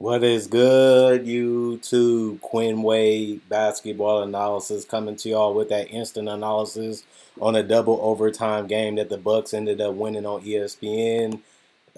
What is good, YouTube? Quinn Wade basketball analysis coming to y'all with that instant analysis on a double overtime game that the Bucks ended up winning on ESPN.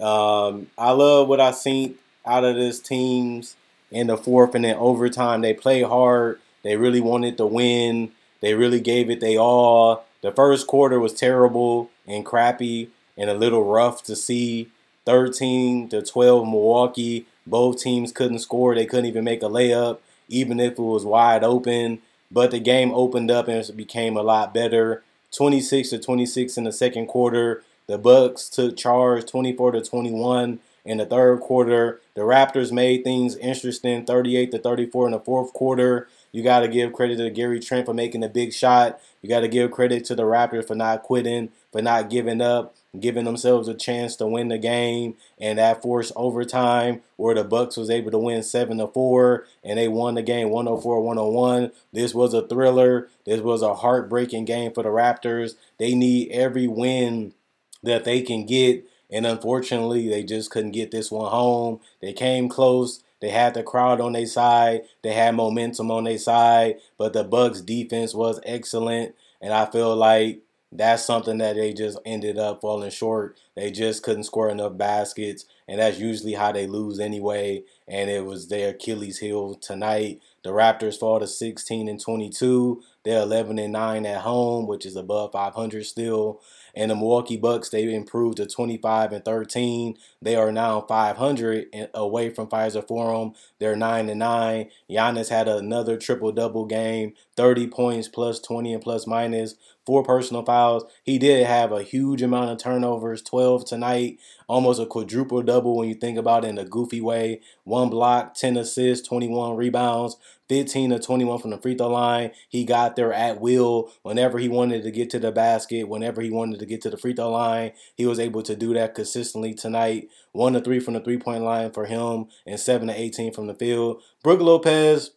Um, I love what I seen out of this teams in the fourth and then overtime. They played hard. They really wanted to win. They really gave it they all. The first quarter was terrible and crappy and a little rough to see. 13 to 12 Milwaukee. Both teams couldn't score. They couldn't even make a layup, even if it was wide open. But the game opened up and it became a lot better. 26 to 26 in the second quarter. The Bucks took charge 24 to 21 in the third quarter. The Raptors made things interesting 38 to 34 in the fourth quarter. You got to give credit to Gary Trent for making a big shot. You got to give credit to the Raptors for not quitting, for not giving up, giving themselves a chance to win the game, and that forced overtime where the Bucks was able to win seven to four, and they won the game 104-101. This was a thriller. This was a heartbreaking game for the Raptors. They need every win that they can get. And unfortunately, they just couldn't get this one home. They came close. They had the crowd on their side. They had momentum on their side. But the Bucks defense was excellent. And I feel like that's something that they just ended up falling short. They just couldn't score enough baskets. And that's usually how they lose anyway. And it was their Achilles heel tonight. The Raptors fall to 16 and 22. They're 11 and 9 at home, which is above 500 still. And the Milwaukee Bucks, they improved to 25 and 13. They are now 500 away from Fiserv Forum. They're 9 and 9. Giannis had another triple double game, 30 points plus 20 and plus minus, four personal fouls. He did have a huge amount of turnovers, 12 tonight, almost a quadruple double when you think about it in a goofy way. One block, 10 assists, 21 rebounds. 15 to 21 from the free throw line. He got there at will whenever he wanted to get to the basket, whenever he wanted to get to the free throw line. He was able to do that consistently tonight. 1 to 3 from the three point line for him and 7 to 18 from the field. Brook Lopez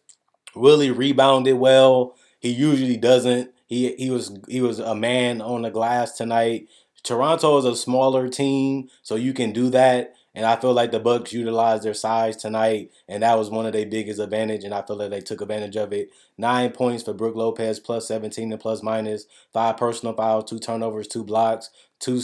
really rebounded well. He usually doesn't. He he was he was a man on the glass tonight. Toronto is a smaller team, so you can do that. And I feel like the Bucks utilized their size tonight, and that was one of their biggest advantage. And I feel like they took advantage of it. Nine points for Brook Lopez, plus 17 to plus minus. Five personal fouls, two turnovers, two blocks, two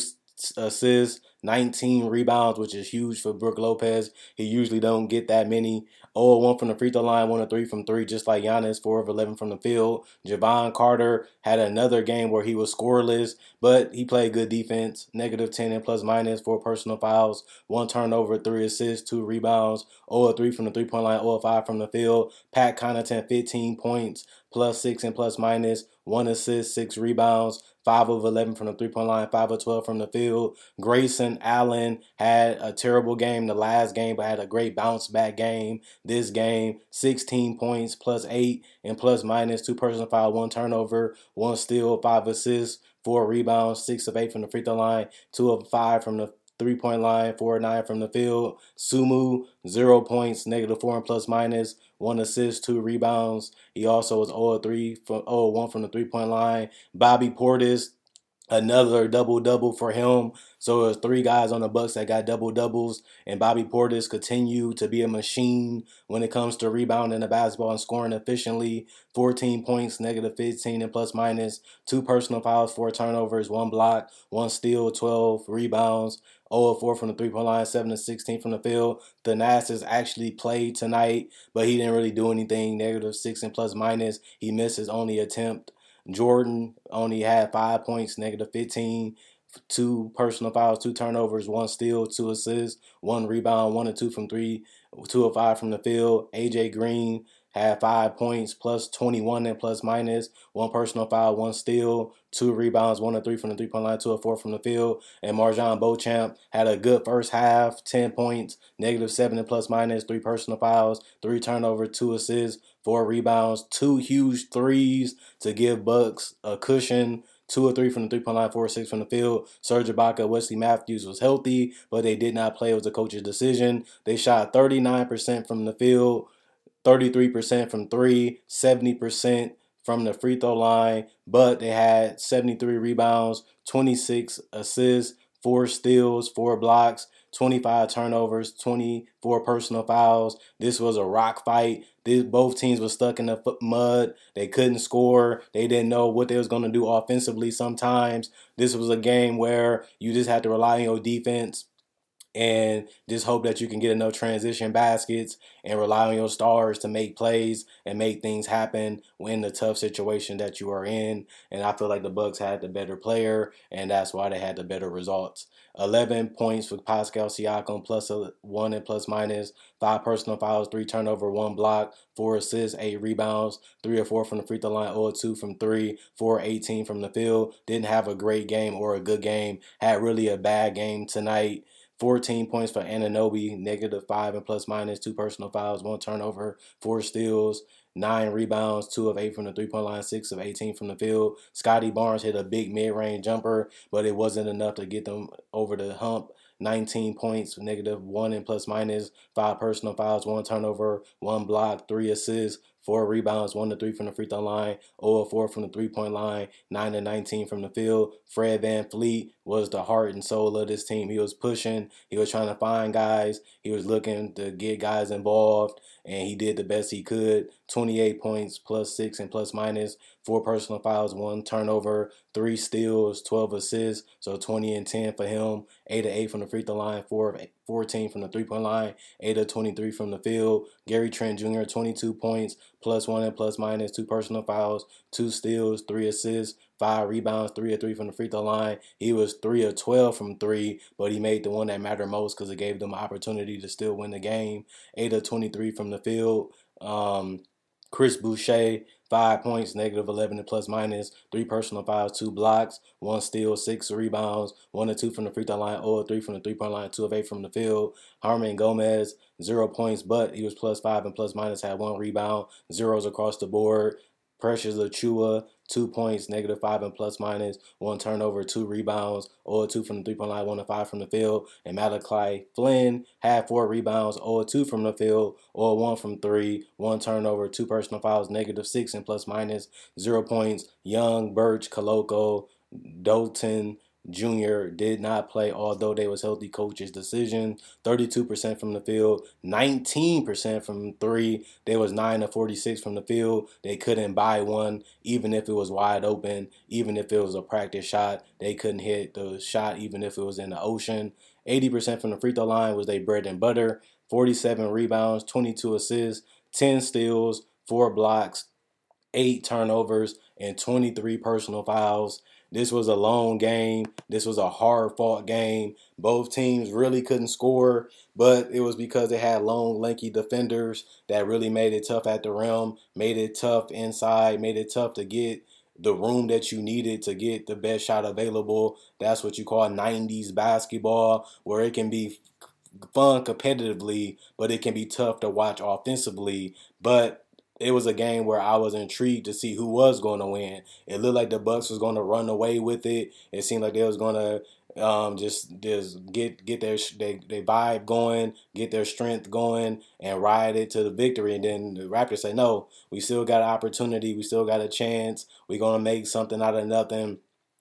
assists, 19 rebounds, which is huge for Brook Lopez. He usually don't get that many. 0 1 from the free throw line, 1 of 3 from 3, just like Giannis, 4 of 11 from the field. Jevon Carter had another game where he was scoreless, but he played good defense. Negative 10 and plus minus, 4 personal fouls, 1 turnover, 3 assists, 2 rebounds. 0 of 3 from the three point line, 0 of 5 from the field. Pat Connaughton, 15 points, plus 6 and plus minus, 1 assist, 6 rebounds. 5 of 11 from the three point line, 5 of 12 from the field. Grayson Allen had a terrible game the last game, but had a great bounce back game this game. 16 points, plus 8 and plus minus, 2 personal foul, 1 turnover, 1 steal, 5 assists, 4 rebounds, 6 of 8 from the free throw line, 2 of 5 from the three point line, four nine from the field. Sumu, zero points, negative four and plus minus, one assist, two rebounds. He also was 0 3 from 0 1 from the three point line. Bobby Portis, another double double for him. So it was three guys on the Bucks that got double doubles, and Bobby Portis continued to be a machine when it comes to rebounding the basketball and scoring efficiently. 14 points, negative 15 and plus minus, two personal fouls, four turnovers, one block, one steal, 12 rebounds. 0 4 from the three point line, 7 to 16 from the field. The Thanasis actually played tonight, but he didn't really do anything. Negative 6 and plus minus. He missed his only attempt. Jordan only had five points, negative 15, two personal fouls, two turnovers, one steal, two assists, one rebound, one and two from three, two of five from the field. AJ Green had five points, plus 21 and plus minus, one personal foul, one steal, two rebounds, one and three from the three point line, two or four from the field. And MarJon Beauchamp had a good first half, 10 points, negative seven and plus minus, three personal fouls, three turnovers, two assists, four rebounds, two huge threes to give Bucks a cushion. Two or three from the three point line, four or six from the field. Serge Ibaka, Wesley Matthews was healthy, but they did not play. It was a coach's decision. They shot 39% from the field, 33% from three, 70% from the free throw line, but they had 73 rebounds, 26 assists, four steals, four blocks, 25 turnovers, 24 personal fouls. This was a rock fight. This, both teams were stuck in the mud. They couldn't score. They didn't know what they was going to do offensively sometimes. This was a game where you just had to rely on your defense and just hope that you can get enough transition baskets and rely on your stars to make plays and make things happen in the tough situation that you are in. And I feel like the Bucks had the better player, and that's why they had the better results. 11 points for Pascal Siakam, plus a one and plus minus, five personal fouls, three turnover, one block, four assists, eight rebounds, three or four from the free throw line, or two from three, four 18 from the field. Didn't have a great game or a good game. Had really a bad game tonight. 14 points for Anunoby, negative five and plus minus, two personal fouls, one turnover, four steals, nine rebounds, two of eight from the three point line, six of 18 from the field. Scottie Barnes hit a big mid range jumper, but it wasn't enough to get them over the hump. 19 points, negative one and plus minus, five personal fouls, one turnover, one block, three assists, four rebounds, one to three from the free throw line, 0 4 from the three point line, 9 to 19 from the field. Fred Van VanVleet was the heart and soul of this team. He was pushing, he was trying to find guys, he was looking to get guys involved, and he did the best he could. 28 points, plus six and plus minus, four personal fouls, one turnover, three steals, 12 assists, so 20 and 10 for him, 8 to 8 from the free throw line, 4 of 14 from the three point line, 8 of 23 from the field. Gary Trent Jr., 22 points, plus one and plus minus, two personal fouls, two steals, three assists, five rebounds, three or three from the free throw line. He was three or 12 from three, but he made the one that mattered most because it gave them an opportunity to still win the game. 8 of 23 from the field. Um, Chris Boucher, five points, negative 11 and plus minus, three personal fouls, two blocks, one steal, six rebounds, one or two from the free throw line, or three from the three point line, two of eight from the field. Harmon Hernangomez, zero points, but he was plus five and plus minus, had one rebound, zeros across the board. Precious Achiuwa, two points, negative five and plus minus, one turnover, two rebounds, or two from the three point line, one to five from the field. And Malachi Flynn had four rebounds, or two from the field, or one from three, one turnover, two personal fouls, negative six and plus minus, zero points. Young, Birch, Koloko, Dalton, Jr. did not play, although they was healthy coach's decision. 32% from the field, 19% from three. They was 9 to 46 from the field. They couldn't buy one, even if it was wide open, even if it was a practice shot. They couldn't hit the shot, even if it was in the ocean. 80% from the free throw line was their bread and butter. 47 rebounds, 22 assists, 10 steals, 4 blocks, 8 turnovers, and 23 personal fouls. This was a long game. This was a hard fought game. Both teams really couldn't score, but it was because they had long, lanky defenders that really made it tough at the rim, made it tough inside, made it tough to get the room that you needed to get the best shot available. That's what you call 90s basketball, where it can be fun competitively, but it can be tough to watch offensively. But it was a game where I was intrigued to see who was going to win. It looked like the Bucks was going to run away with it. It seemed like they was going to um, just just get get their they, their vibe going, get their strength going, and ride it to the victory. And then the Raptors say, "No, we still got an opportunity. We still got a chance. We're gonna make something out of nothing."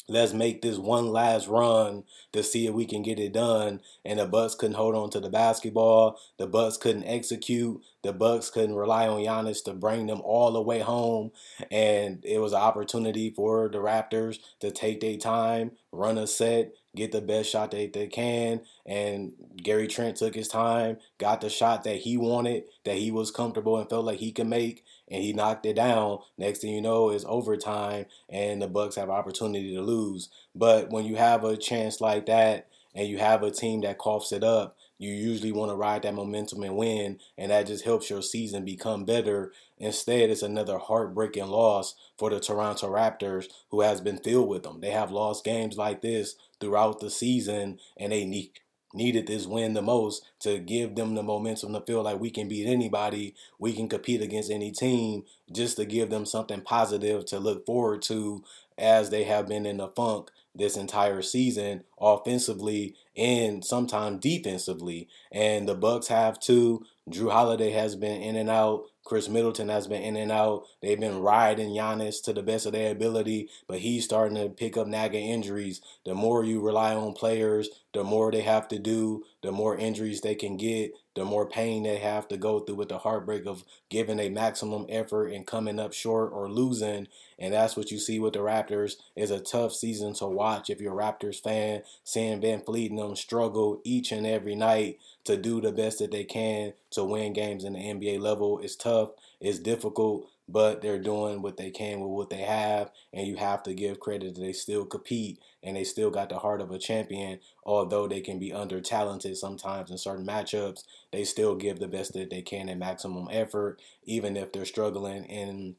Let's make this one last run to see if we can get it done. And the Bucks couldn't hold on to the basketball. The Bucks couldn't execute. The Bucks couldn't rely on Giannis to bring them all the way home. And it was an opportunity for the Raptors to take their time, run a set, get the best shot that they can. And Gary Trent took his time, got the shot that he wanted, that he was comfortable and felt like he could make, and he knocked it down. Next thing you know is overtime, and the Bucks have opportunity to lose. But when you have a chance like that, and you have a team that coughs it up, you usually want to ride that momentum and win, and that just helps your season become better. Instead, it's another heartbreaking loss for the Toronto Raptors, who has been filled with them. They have lost games like this throughout the season, and they need needed this win the most to give them the momentum to feel like we can beat anybody, we can compete against any team, just to give them something positive to look forward to as they have been in the funk this entire season offensively and sometimes defensively. And the Bucks have too. Jrue Holiday has been in and out. Khris Middleton has been in and out. They've been riding Giannis to the best of their ability, but he's starting to pick up nagging injuries. The more you rely on players, the more they have to do, the more injuries they can get, the more pain they have to go through with the heartbreak of giving a maximum effort and coming up short or losing. And that's what you see with the Raptors. Is a tough season to watch if you're a Raptors fan, seeing VanVleet and them struggle each and every night to do the best that they can to win games in the NBA level. It's tough, it's difficult, but they're doing what they can with what they have, and you have to give credit that they still compete and they still got the heart of a champion. Although they can be under talented sometimes in certain matchups, they still give the best that they can in maximum effort, even if they're struggling in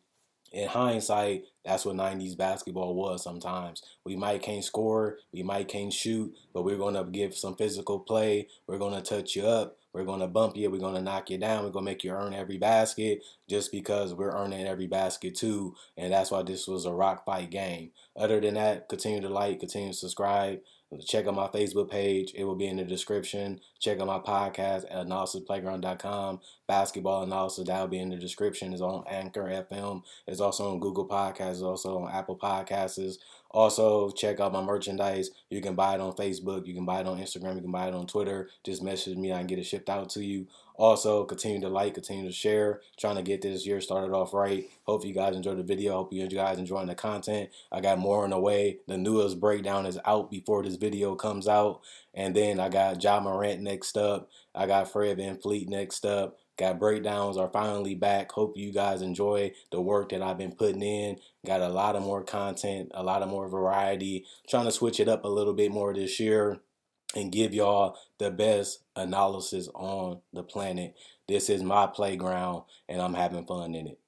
in hindsight, that's what 90s basketball was sometimes. We might can't score, we might can't shoot, but we're going to give some physical play. We're going to touch you up. We're going to bump you. We're going to knock you down. We're going to make you earn every basket just because we're earning every basket too. And that's why this was a rock fight game. Other than that, continue to like, continue to subscribe. Check out my Facebook page. It will be in the description. Check out my podcast at analysisplayground.com. Basketball analysis, that'll be in the description. It's on Anchor FM. It's also on Google Podcasts. It's also on Apple Podcasts. Also, check out my merchandise. You can buy it on Facebook. You can buy it on Instagram. You can buy it on Twitter. Just message me. I can get it shipped out to you. Also, continue to like, continue to share. Trying to get this year started off right. Hope you guys enjoyed the video. Hope you guys enjoying the content. I got more on the way. The newest breakdown is out before this video comes out. And then I got Ja Morant next up. I got Fred VanVleet next up. Got breakdowns are finally back. Hope you guys enjoy the work that I've been putting in. Got a lot of more content, a lot of more variety. Trying to switch it up a little bit more this year and give y'all the best analysis on the planet. This is my playground and I'm having fun in it.